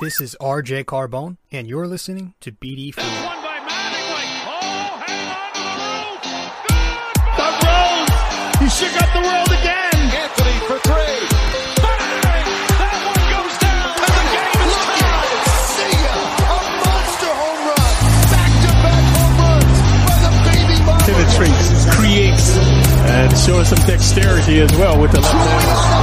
This is RJ Carbone, and you're listening to BD4. One by Mattingly. Oh, hang on to the roof. Doug Rose, he shook up the world again. Anthony for three. Bang! That one goes down, and the game is tied. See ya. A monster home run. Back-to-back home runs by the baby Marlins. Penetrates, creates, and shows some dexterity as well with the left hand.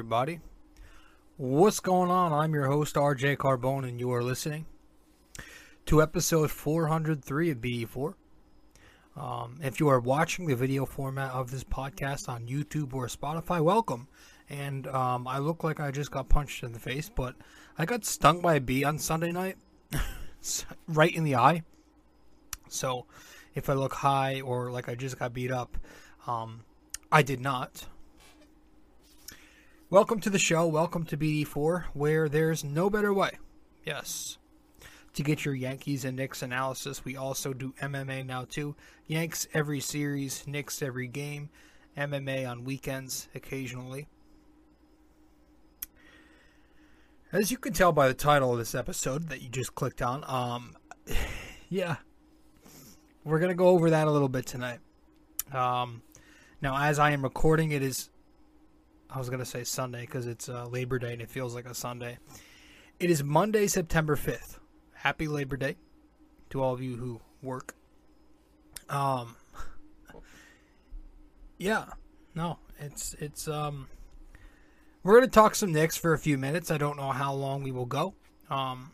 Everybody? What's going on? I'm your host, RJ Carbone, and you are listening to episode 403 of BD4. Um, if you are watching the video format of this podcast on YouTube or Spotify, welcome. And um, I look like I just got punched in the face, but I got stung by a bee on Sunday night, right in the eye. So if I look high or like I just got beat up, um, I did not. Welcome to the show. Welcome to BD4, where there's no better way. Yes. To get your Yankees and Knicks analysis, we also do MMA now too. Yanks every series, Knicks every game, MMA on weekends occasionally. As you can tell by the title of this episode that you just clicked on, um, yeah, we're gonna go over that a little bit tonight. Um, now, as I am recording, it is I was gonna say Sunday because it's uh, Labor Day and it feels like a Sunday. It is Monday, September fifth. Happy Labor Day to all of you who work. Um, yeah, no, it's it's um, we're gonna talk some Knicks for a few minutes. I don't know how long we will go. Um,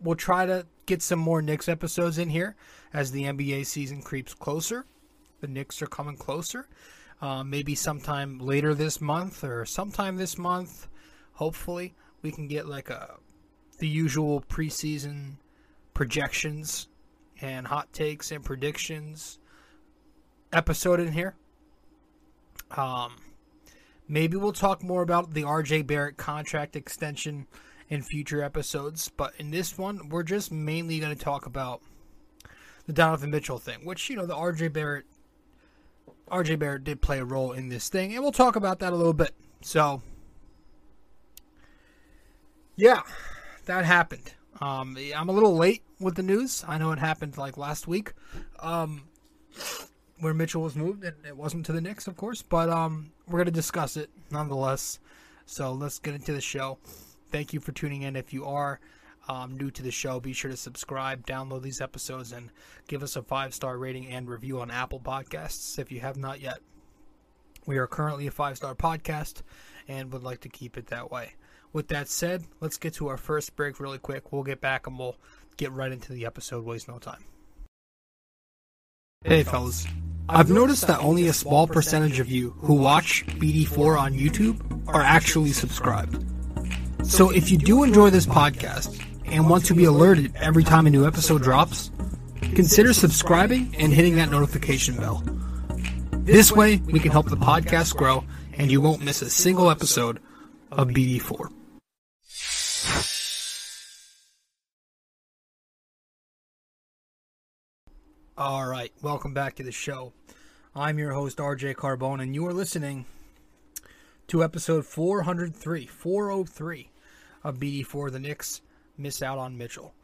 we'll try to get some more Knicks episodes in here as the NBA season creeps closer. The Knicks are coming closer. Uh, maybe sometime later this month or sometime this month, hopefully we can get like a the usual preseason projections and hot takes and predictions episode in here. Um, maybe we'll talk more about the RJ Barrett contract extension in future episodes, but in this one, we're just mainly going to talk about the Donovan Mitchell thing, which you know the RJ Barrett RJ Barrett did play a role in this thing, and we'll talk about that a little bit. So, yeah, that happened. Um, I'm a little late with the news. I know it happened like last week, um, where Mitchell was moved, and it wasn't to the Knicks, of course. But um, we're gonna discuss it nonetheless. So let's get into the show. Thank you for tuning in. If you are um, new to the show, be sure to subscribe, download these episodes, and give us a five star rating and review on Apple Podcasts if you have not yet. We are currently a five star podcast and would like to keep it that way. With that said, let's get to our first break really quick. We'll get back and we'll get right into the episode. Waste no time. Hey, fellas. I've noticed that only a small percentage of you who watch BD4 on YouTube are actually subscribed. So if you do enjoy this podcast and want to be alerted every time a new episode drops, consider subscribing and hitting that notification bell. This way, we can help the podcast grow and you won't miss a single episode of BD4. All right, welcome back to the show. I'm your host, RJ Carbone, and you are listening to episode 403, 403 of BD4. The Knicks miss out on Mitchell.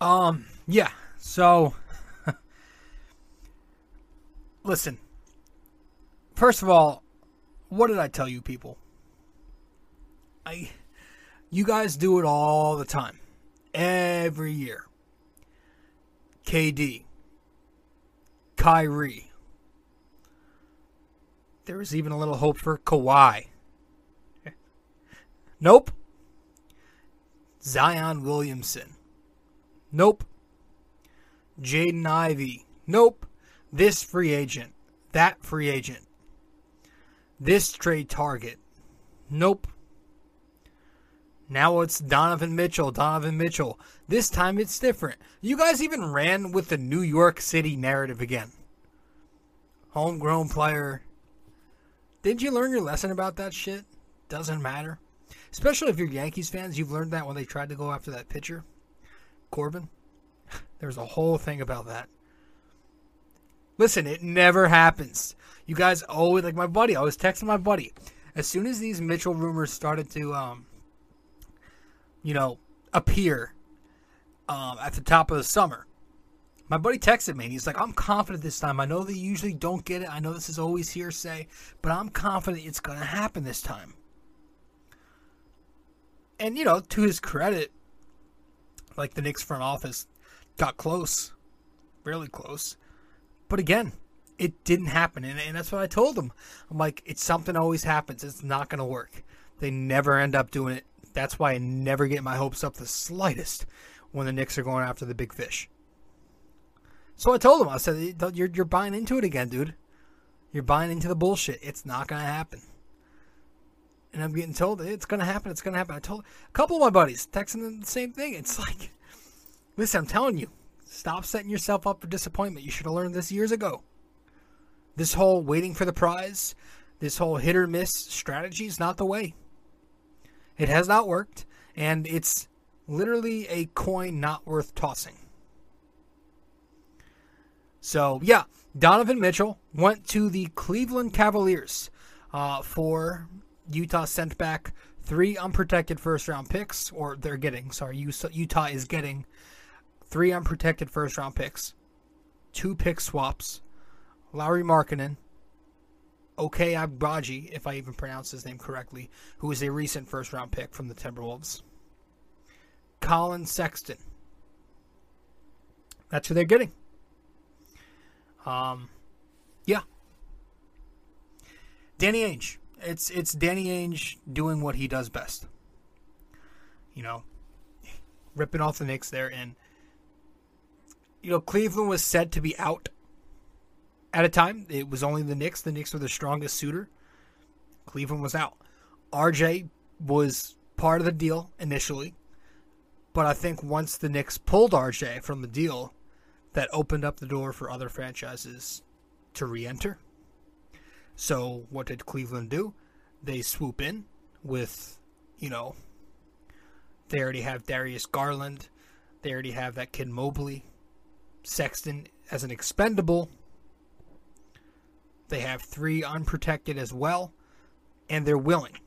Um, yeah, so listen. First of all, what did I tell you people? I you guys do it all the time. Every year. KD. Kyrie. There was even a little hope for Kawhi. Nope. Zion Williamson. Nope. Jaden Ivey. Nope. this free agent, that free agent, this trade target. Nope. Now it's Donovan Mitchell, Donovan Mitchell. This time it's different. You guys even ran with the New York City narrative again. Homegrown player. Did you learn your lesson about that shit? Doesn't matter. Especially if you're Yankees fans, you've learned that when they tried to go after that pitcher, Corbin. There's a whole thing about that. Listen, it never happens. You guys always like my buddy. I was texting my buddy as soon as these Mitchell rumors started to, um, you know, appear um, at the top of the summer. My buddy texted me and he's like, I'm confident this time. I know they usually don't get it. I know this is always hearsay, but I'm confident it's going to happen this time. And, you know, to his credit, like the Knicks front office got close, really close. But again, it didn't happen. And, and that's what I told him. I'm like, it's something always happens. It's not going to work. They never end up doing it. That's why I never get my hopes up the slightest when the Knicks are going after the big fish. So I told him, I said, you're, you're buying into it again, dude. You're buying into the bullshit. It's not going to happen. And I'm getting told it's going to happen. It's going to happen. I told a couple of my buddies texting them the same thing. It's like, listen, I'm telling you, stop setting yourself up for disappointment. You should have learned this years ago. This whole waiting for the prize, this whole hit or miss strategy is not the way. It has not worked, and it's literally a coin not worth tossing. So, yeah, Donovan Mitchell went to the Cleveland Cavaliers uh, for Utah sent back three unprotected first round picks, or they're getting, sorry, Utah is getting three unprotected first round picks, two pick swaps, Lauri Markkanen, Ochai Agbaji, if I even pronounce his name correctly, who is a recent first round pick from the Timberwolves. Collin Sexton. That's who they're getting. Um, yeah. Danny Ainge. It's it's Danny Ainge doing what he does best. You know, ripping off the Knicks there, and you know Cleveland was said to be out at a time. It was only the Knicks. The Knicks were the strongest suitor. Cleveland was out. RJ was part of the deal initially, but I think once the Knicks pulled RJ from the deal, that opened up the door for other franchises to re-enter. So what did Cleveland do? They swoop in with, you know, they already have Darius Garland, they already have that kid Mobley, Sexton as an expendable they have three unprotected as well, and they're willing.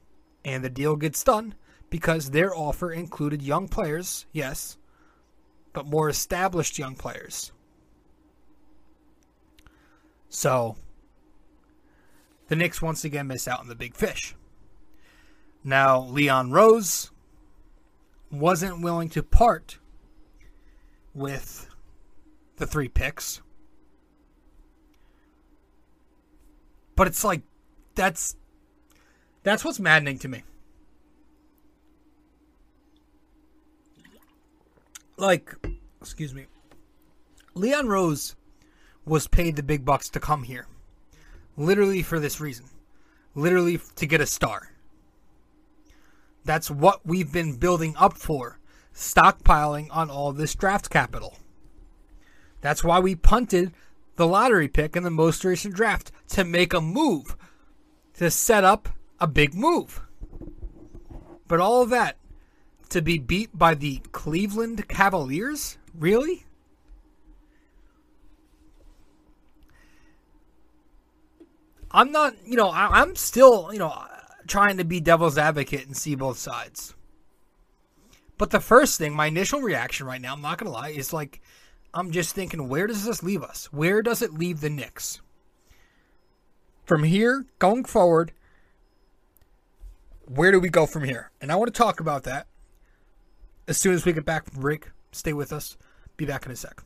And the deal gets done because their offer included young players, yes, but more established young players. So, the Knicks once again miss out on the big fish. Now, Leon Rose wasn't willing to part with the three picks But it's like that's that's what's maddening to me. Like, excuse me. Leon Rose was paid the big bucks to come here. Literally for this reason. Literally to get a star. That's what we've been building up for. Stockpiling on all this draft capital. That's why we punted the lottery pick in the most recent draft to make a move, to set up a big move. But all of that to be beat by the Cleveland Cavaliers? Really? I'm not, you know, I, am still, you know, trying to be devil's advocate and see both sides. But the first thing, my initial reaction right now, I'm not to lie, is like, I'm just thinking, where does this leave us? Where does it leave the Knicks? From here, going forward, where do we go from here? And I want to talk about that as soon as we get back from break. Stay with us. Be back in a sec.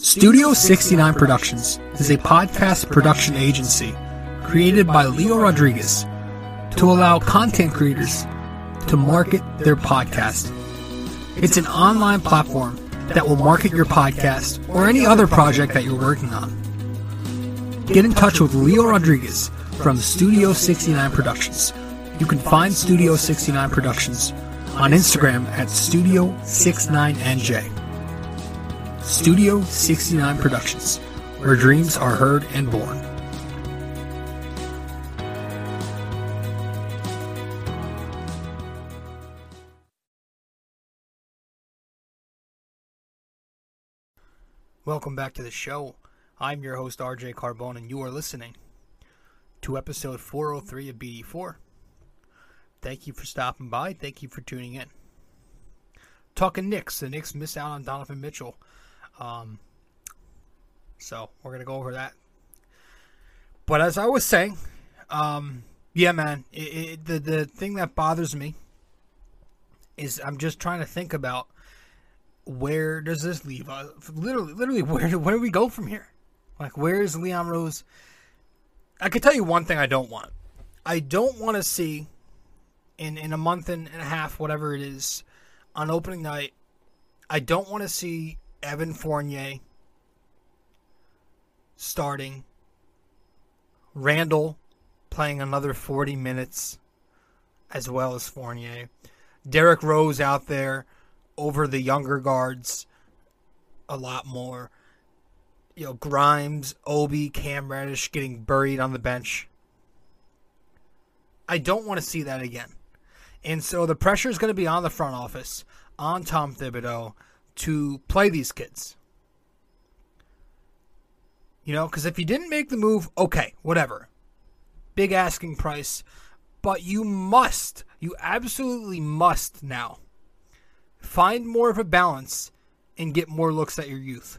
Studio 69 Productions is a podcast production agency created by Leo Rodriguez to allow content creators to market their podcast. It's an online platform that will market your podcast or any other project that you're working on. Get in touch with Leo Rodriguez from Studio 69 Productions. You can find Studio 69 Productions on Instagram at Studio 69NJ. Studio 69 Productions, where dreams are heard and born. Welcome back to the show. I'm your host, RJ Carbone, and you are listening to episode 403 of BD4. Thank you for stopping by. Thank you for tuning in. Talking Knicks. The Knicks miss out on Donovan Mitchell. Um, so we're to go over that. But as I was saying, um, yeah, man, it, it, the, the thing that bothers me is I'm just trying to think about where does this leave us? Literally, literally, where do, where do we go from here? Like, where is Leon Rose? I could tell you one thing I don't want. I don't want to see in in a month and a half, whatever it is, on opening night. I don't want to see Evan Fournier starting. Randle playing another 40 minutes, as well as Fournier. Derrick Rose out there over the younger guards a lot more. You know, Grimes, Obi, Cam Reddish getting buried on the bench. I don't want to see that again. And so the pressure is going to be on the front office, on Tom Thibodeau, to play these kids. You know, because if you didn't make the move, okay, whatever. Big asking price. But you must, you absolutely must now find more of a balance and get more looks at your youth.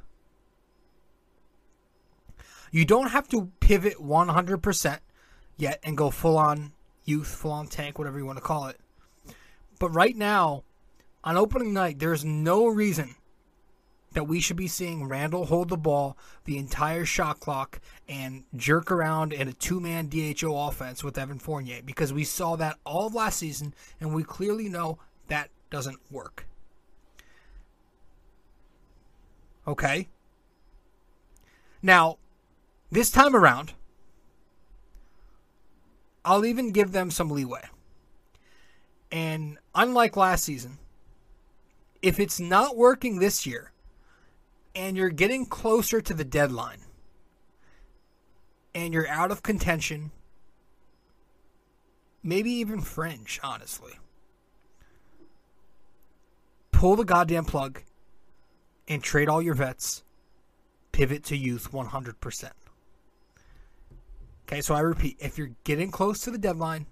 You don't have to pivot 100% yet and go full on youth, full on tank, whatever you want to call it. But right now, on opening night, there's no reason that we should be seeing Randle hold the ball the entire shot clock and jerk around in a two man DHO offense with Evan Fournier because we saw that all of last season and we clearly know that doesn't work. Okay? Now, this time around, I'll even give them some leeway. And unlike last season, if it's not working this year and you're getting closer to the deadline and you're out of contention, maybe even fringe, honestly, pull the goddamn plug and trade all your vets, pivot to youth 100%. Okay, so I repeat, if you're getting close to the deadline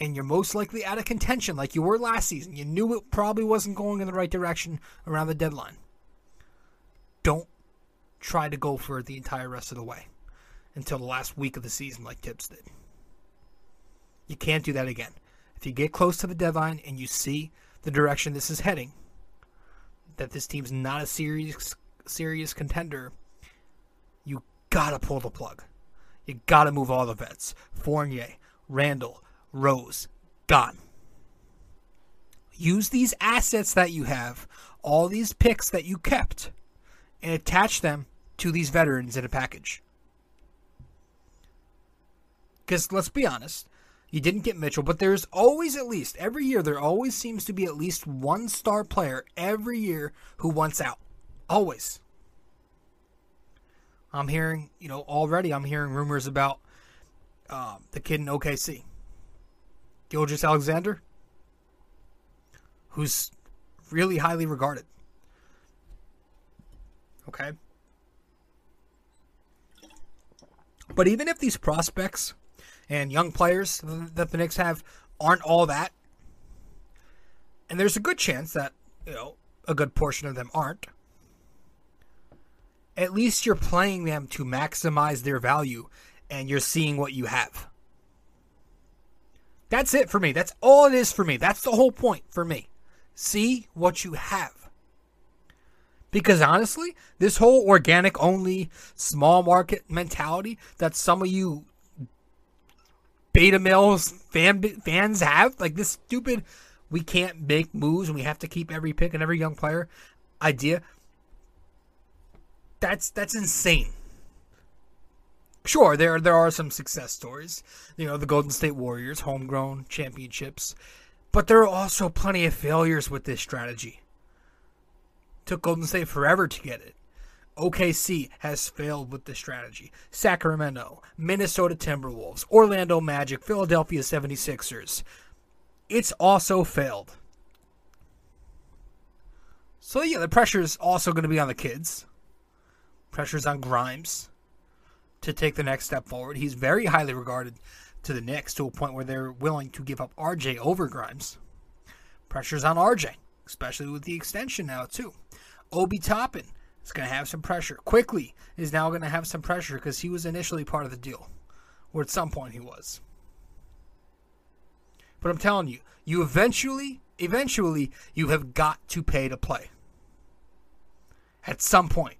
and you're most likely out of contention like you were last season, you knew it probably wasn't going in the right direction around the deadline. Don't try to go for it the entire rest of the way until the last week of the season like Thibs did. You can't do that again. If you get close to the deadline and you see the direction this is heading, that this team's not a serious serious contender, you gotta pull the plug. You got to move all the vets. Fournier, Randle, Rose, gone. Use these assets that you have, all these picks that you kept, and attach them to these veterans in a package. Because let's be honest, you didn't get Mitchell, but there's always at least, every year, there always seems to be at least one star player every year who wants out. Always. I'm hearing, you know, already I'm hearing rumors about uh, the kid in OKC, Gilgeous-Alexander, who's really highly regarded. Okay. But even if these prospects and young players that the Knicks have aren't all that, and there's a good chance that, you know, a good portion of them aren't, at least you're playing them to maximize their value and you're seeing what you have. That's it for me. That's all it is for me. That's the whole point for me. See what you have. Because honestly, this whole organic only small market mentality that some of you beta males fan, fans have, like this stupid we can't make moves and we have to keep every pick and every young player idea. That's that's insane. Sure, there there are some success stories. You know, the Golden State Warriors, homegrown championships. But there are also plenty of failures with this strategy. Took Golden State forever to get it. OKC has failed with this strategy. Sacramento, Minnesota Timberwolves, Orlando Magic, Philadelphia 76ers. It's also failed. So, yeah, the pressure is also going to be on the kids. Pressure's on Grimes to take the next step forward. He's very highly regarded to the Knicks to a point where they're willing to give up RJ over Grimes. Pressure's on RJ, especially with the extension now, too. Obi Toppin is going to have some pressure. Quickley is now going to have some pressure because he was initially part of the deal, or at some point he was. But I'm telling you, you eventually, eventually, you have got to pay to play. At some point.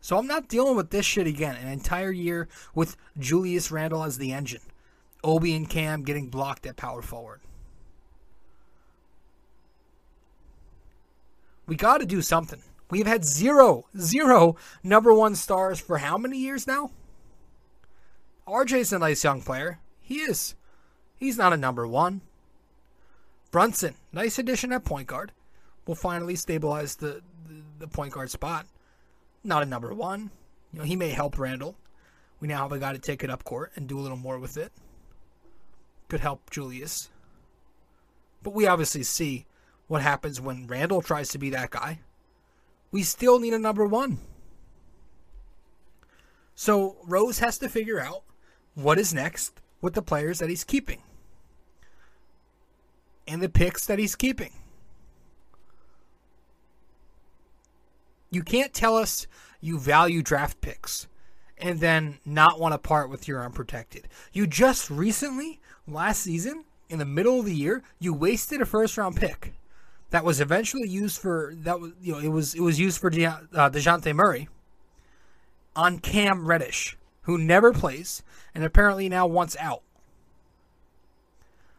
So I'm not dealing with this shit again. An entire year with Julius Randle as the engine. Obi and Cam getting blocked at power forward. We got to do something. We've had zero, zero number one stars for how many years now? RJ's a nice young player. He is. He's not a number one. Brunson, nice addition at point guard. We'll finally stabilize the, the, the point guard spot. Not a number one. You know, he may help Randle. We now have a guy to take it up court and do a little more with it. Could help Julius. But we obviously see what happens when Randle tries to be that guy. We still need a number one. So Rose has to figure out what is next with the players that he's keeping and the picks that he's keeping. You can't tell us you value draft picks and then not want to part with your unprotected. You just recently, last season, in the middle of the year, you wasted a first round pick that was eventually used for that was you know it was it was used for De, uh, Dejounte Murray on Cam Reddish, who never plays and apparently now wants out.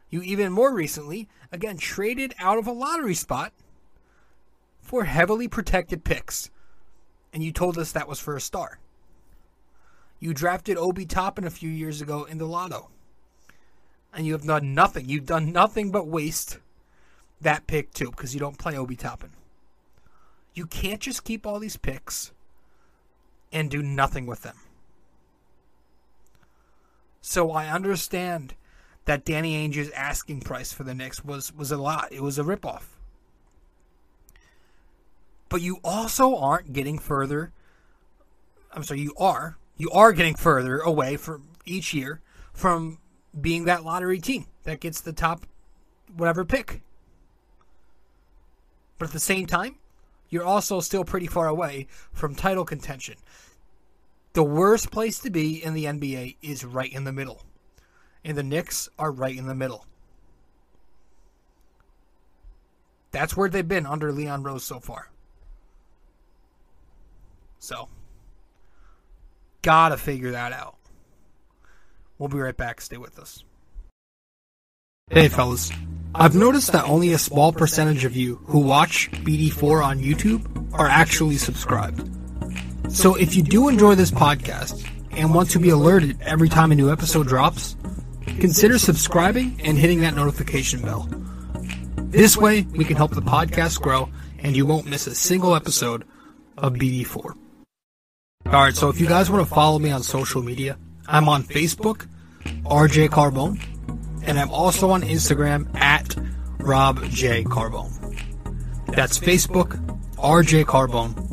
You even more recently again traded out of a lottery spot for heavily protected picks, and you told us that was for a star. You drafted Obi Toppin a few years ago in the lotto, and you have done nothing. You've done nothing but waste that pick too because you don't play Obi Toppin. You can't just keep all these picks and do nothing with them. So I understand that Danny Ainge's asking price for the Knicks was was a lot. It was a ripoff. But you also aren't getting further. I'm sorry, you are. You are getting further away from each year from being that lottery team that gets the top whatever pick. But at the same time, you're also still pretty far away from title contention. The worst place to be in the NBA is right in the middle. And the Knicks are right in the middle. That's where they've been under Leon Rose so far. So, gotta figure that out. We'll be right back. Stay with us. Hey, fellas. I've noticed that only a small percentage of you who watch BD4 on YouTube are actually subscribed. So if you do enjoy this podcast and want to be alerted every time a new episode drops, consider subscribing and hitting that notification bell. This way, we can help the podcast grow and you won't miss a single episode of BD4. Alright, so if you guys want to follow me on social media, I'm on Facebook, RJ Carbone, and I'm also on Instagram at Rob J Carbone. That's Facebook, RJ Carbone.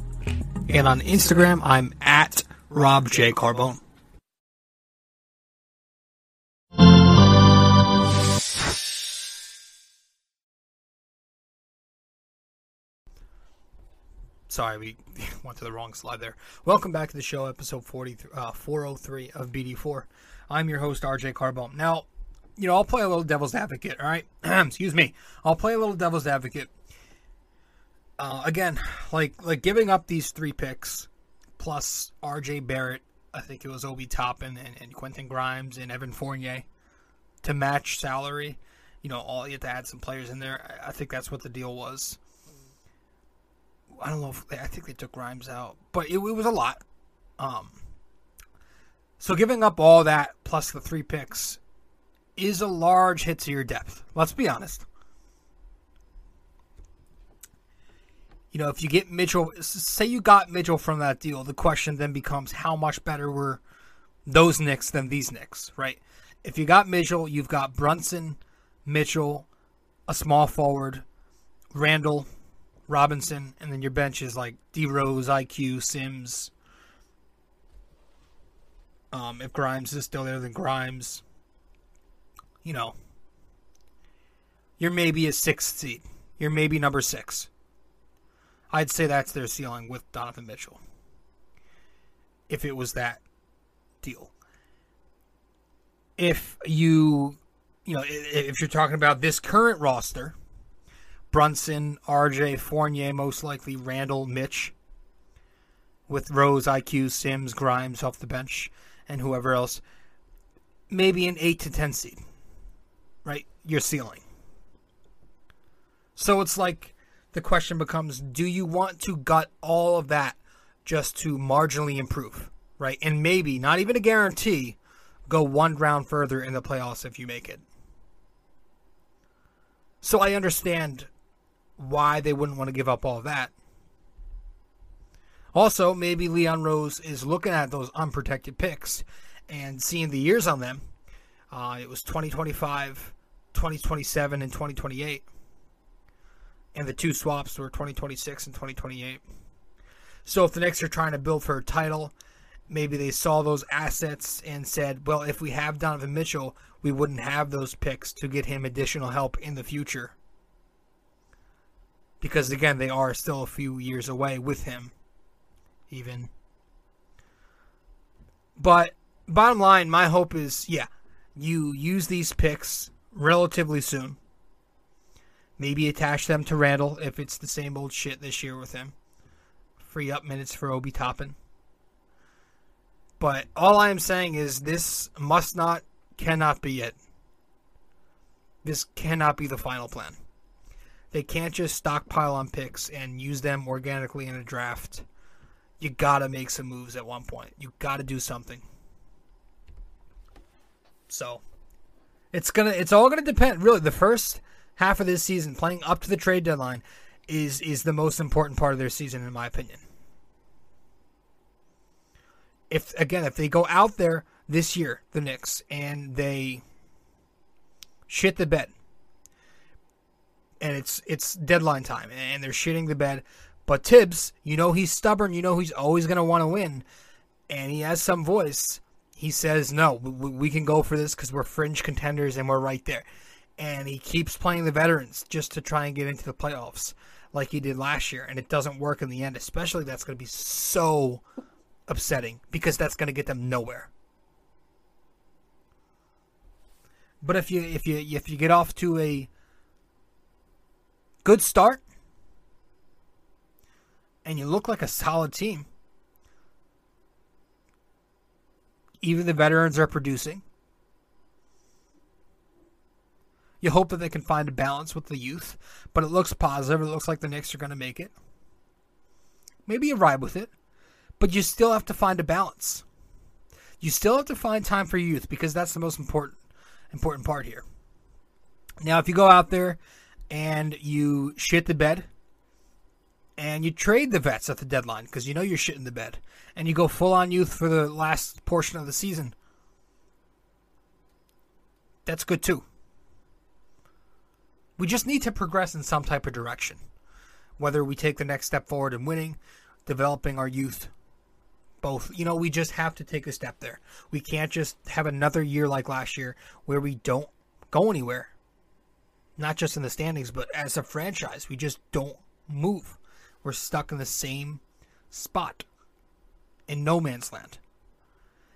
And on Instagram, I'm at Rob J Carbone. Sorry, we went to the wrong slide there. Welcome back to the show, episode 40, uh, 403 of BD4. I'm your host, RJ Carbone. Now, you know, I'll play a little devil's advocate, all right? Excuse me. I'll play a little devil's advocate. Uh, again, like like giving up these three picks plus RJ Barrett, I think it was Obi Toppin and, and Quentin Grimes and Evan Fournier to match salary. you know, all you have to add some players in there. I, I think that's what the deal was. I don't know if they, I think they took Grimes out, but it, it was a lot. Um, so giving up all that plus the three picks is a large hit to your depth. Let's be honest. You know, if you get Mitchell, say you got Mitchell from that deal, the question then becomes how much better were those Knicks than these Knicks, right? If you got Mitchell, you've got Brunson, Mitchell, a small forward, Randle, Robinson, and then your bench is like D Rose, IQ, Sims. Um, if Grimes is still there, then Grimes. You know, you're maybe a sixth seed. You're maybe number six. I'd say that's their ceiling with Donovan Mitchell. If it was that deal. If you, you know, if you're talking about this current roster, Brunson, RJ, Fournier, most likely Randle, Mitch, with Rose, IQ, Sims, Grimes off the bench, and whoever else, maybe an 8 to 10 seed, right? Your ceiling. So it's like the question becomes do you want to gut all of that just to marginally improve, right? And maybe, not even a guarantee, go one round further in the playoffs if you make it. So I understand why they wouldn't want to give up all that. Also, maybe Leon Rose is looking at those unprotected picks and seeing the years on them. Uh, it was 2025, 2027, and 2028. And the two swaps were 2026 and 2028. So if the Knicks are trying to build for a title, maybe they saw those assets and said, well, if we have Donovan Mitchell, we wouldn't have those picks to get him additional help in the future. Because again, they are still a few years away with him, even. But bottom line, my hope is yeah, you use these picks relatively soon. Maybe attach them to Randle if it's the same old shit this year with him. Free up minutes for Obi Toppin. But all I am saying is this must not, cannot be it. This cannot be the final plan. They can't just stockpile on picks and use them organically in a draft. You gotta make some moves at one point. You gotta do something. So it's gonna it's all gonna depend really the first half of this season playing up to the trade deadline is is the most important part of their season in my opinion if again if they go out there this year the Knicks and they shit the bed and it's it's deadline time and they're shitting the bed. But Thibs you know he's stubborn. You know he's always going to want to win. And he has some voice. He says no we, we can go for this because we're fringe contenders and we're right there. And he keeps playing the veterans just to try and get into the playoffs like he did last year. And it doesn't work in the end especially that's going to be so upsetting because that's going to get them nowhere. But if you if you if you get off to a good start and you look like a solid team even the veterans are producing You hope that they can find a balance with the youth, but it looks positive. It looks like the Knicks are going to make it. Maybe you ride with it, but you still have to find a balance. You still have to find time for youth because that's the most important important part here. Now, if you go out there and you shit the bed and you trade the vets at the deadline because you know you're shitting the bed and you go full on youth for the last portion of the season, that's good too. We just need to progress in some type of direction. Whether we take the next step forward in winning, developing our youth, both. You know, we just have to take a step there. We can't just have another year like last year where we don't go anywhere. Not just in the standings, but as a franchise, we just don't move. We're stuck in the same spot in no man's land.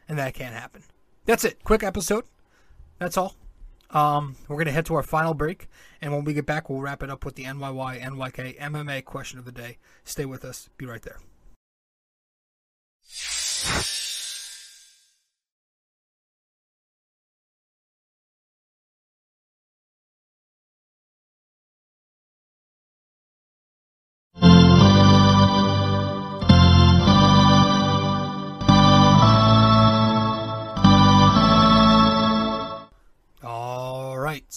And that can't happen. That's it. Quick episode. That's all. Um, we're going to head to our final break, and when we get back, we'll wrap it up with the NYY NYK MMA question of the day. Stay with us. Be right there.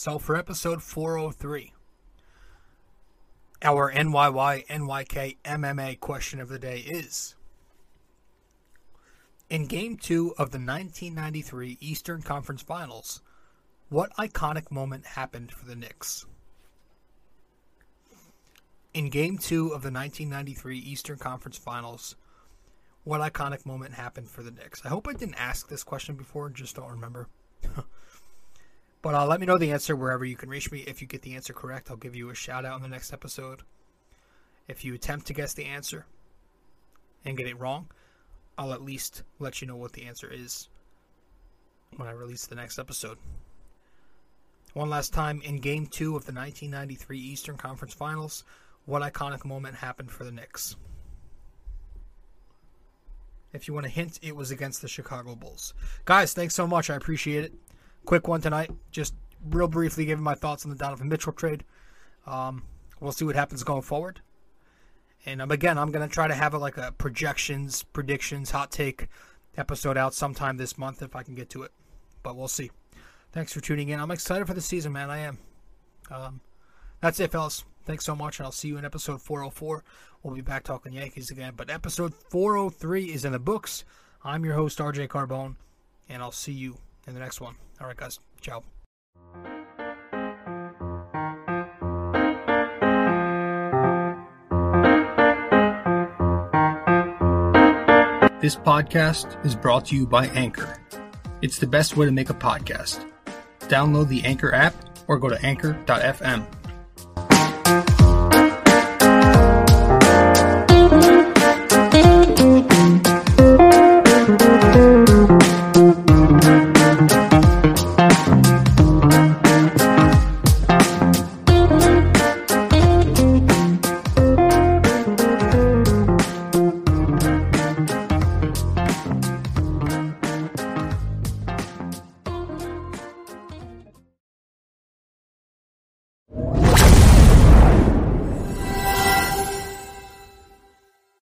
So for episode 403, our NYY NYK MMA question of the day is In game two of the 1993 Eastern Conference Finals, what iconic moment happened for the Knicks? In game two of the 1993 Eastern Conference Finals, what iconic moment happened for the Knicks? I hope I didn't ask this question before, just don't remember. but uh, let me know the answer wherever you can reach me. If you get the answer correct, I'll give you a shout out in the next episode. If you attempt to guess the answer and get it wrong, I'll at least let you know what the answer is when I release the next episode. One last time in game two of the 1993 Eastern Conference Finals, what iconic moment happened for the Knicks? If you want a hint, it was against the Chicago Bulls. Guys, thanks so much. I appreciate it. Quick one tonight. Just real briefly giving my thoughts on the Donovan Mitchell trade. Um, we'll see what happens going forward. And um, again, I'm going to try to have a, like a projections, predictions, hot take episode out sometime this month if I can get to it. But we'll see. Thanks for tuning in. I'm excited for the season, man. I am. Um, that's it, fellas. Thanks so much, and I'll see you in episode 404. We'll be back talking Yankees again. But episode 403 is in the books. I'm your host, RJ Carbone, and I'll see you in the next one. All right, guys. Ciao. This podcast is brought to you by Anchor. It's the best way to make a podcast. Download the Anchor app or go to anchor.fm